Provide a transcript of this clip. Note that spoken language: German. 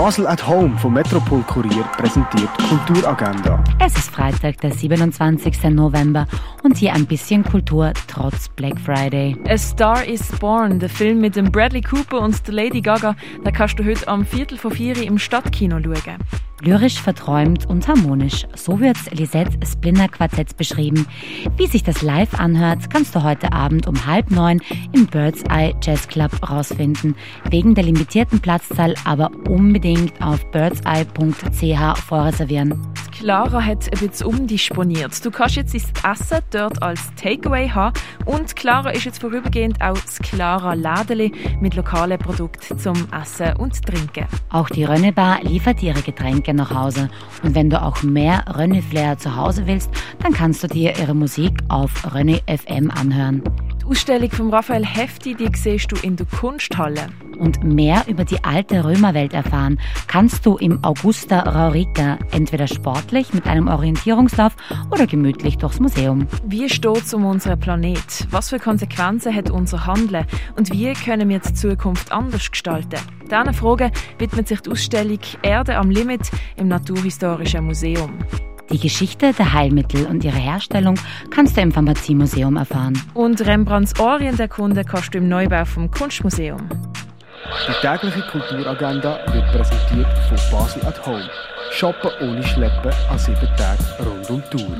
Basel at Home vom Metropol Kurier präsentiert Kulturagenda. Es ist Freitag, der 27. November und hier ein bisschen Kultur trotz Black Friday. A Star is Born, der Film mit dem Bradley Cooper und der Lady Gaga, den kannst du heute am Viertel vor vier im Stadtkino schauen. Lyrisch verträumt und harmonisch, so wird Lisette Splinter Quartett beschrieben. Wie sich das live anhört, kannst du heute Abend um halb neun im Bird's Eye Jazz Club rausfinden. Wegen der limitierten Platzzahl aber unbedingt auf birdseye.ch vorreservieren. Clara hat ein bisschen umdisponiert. Du kannst jetzt dein Essen dort als Takeaway haben und Clara ist jetzt vorübergehend auch das Clara Ladeli mit lokalen Produkten zum Essen und Trinken. Auch die Rönne Bar liefert ihre Getränke nach Hause. Und wenn du auch mehr Rönne Flair zu Hause willst, dann kannst du dir ihre Musik auf Rönne FM anhören. Die Ausstellung von Raphael Hefti, die siehst du in der Kunsthalle und mehr über die alte Römerwelt erfahren, kannst du im Augusta Raurica entweder sportlich mit einem Orientierungslauf oder gemütlich durchs Museum. Wie steht es um unseren Planet? Was für Konsequenzen hat unser Handeln? Und wie können wir die Zukunft anders gestalten? Diesen Fragen widmet sich die Ausstellung Erde am Limit im Naturhistorischen Museum. Die Geschichte der Heilmittel und ihre Herstellung kannst du im Pharmaziemuseum erfahren. Und Rembrandts Orienterkunde kannst du im Neubau vom Kunstmuseum. Die tägliche Kulturagenda wird präsentiert von Basel at Home. Shoppen ohne Schleppen an sieben Tagen rund um Tour.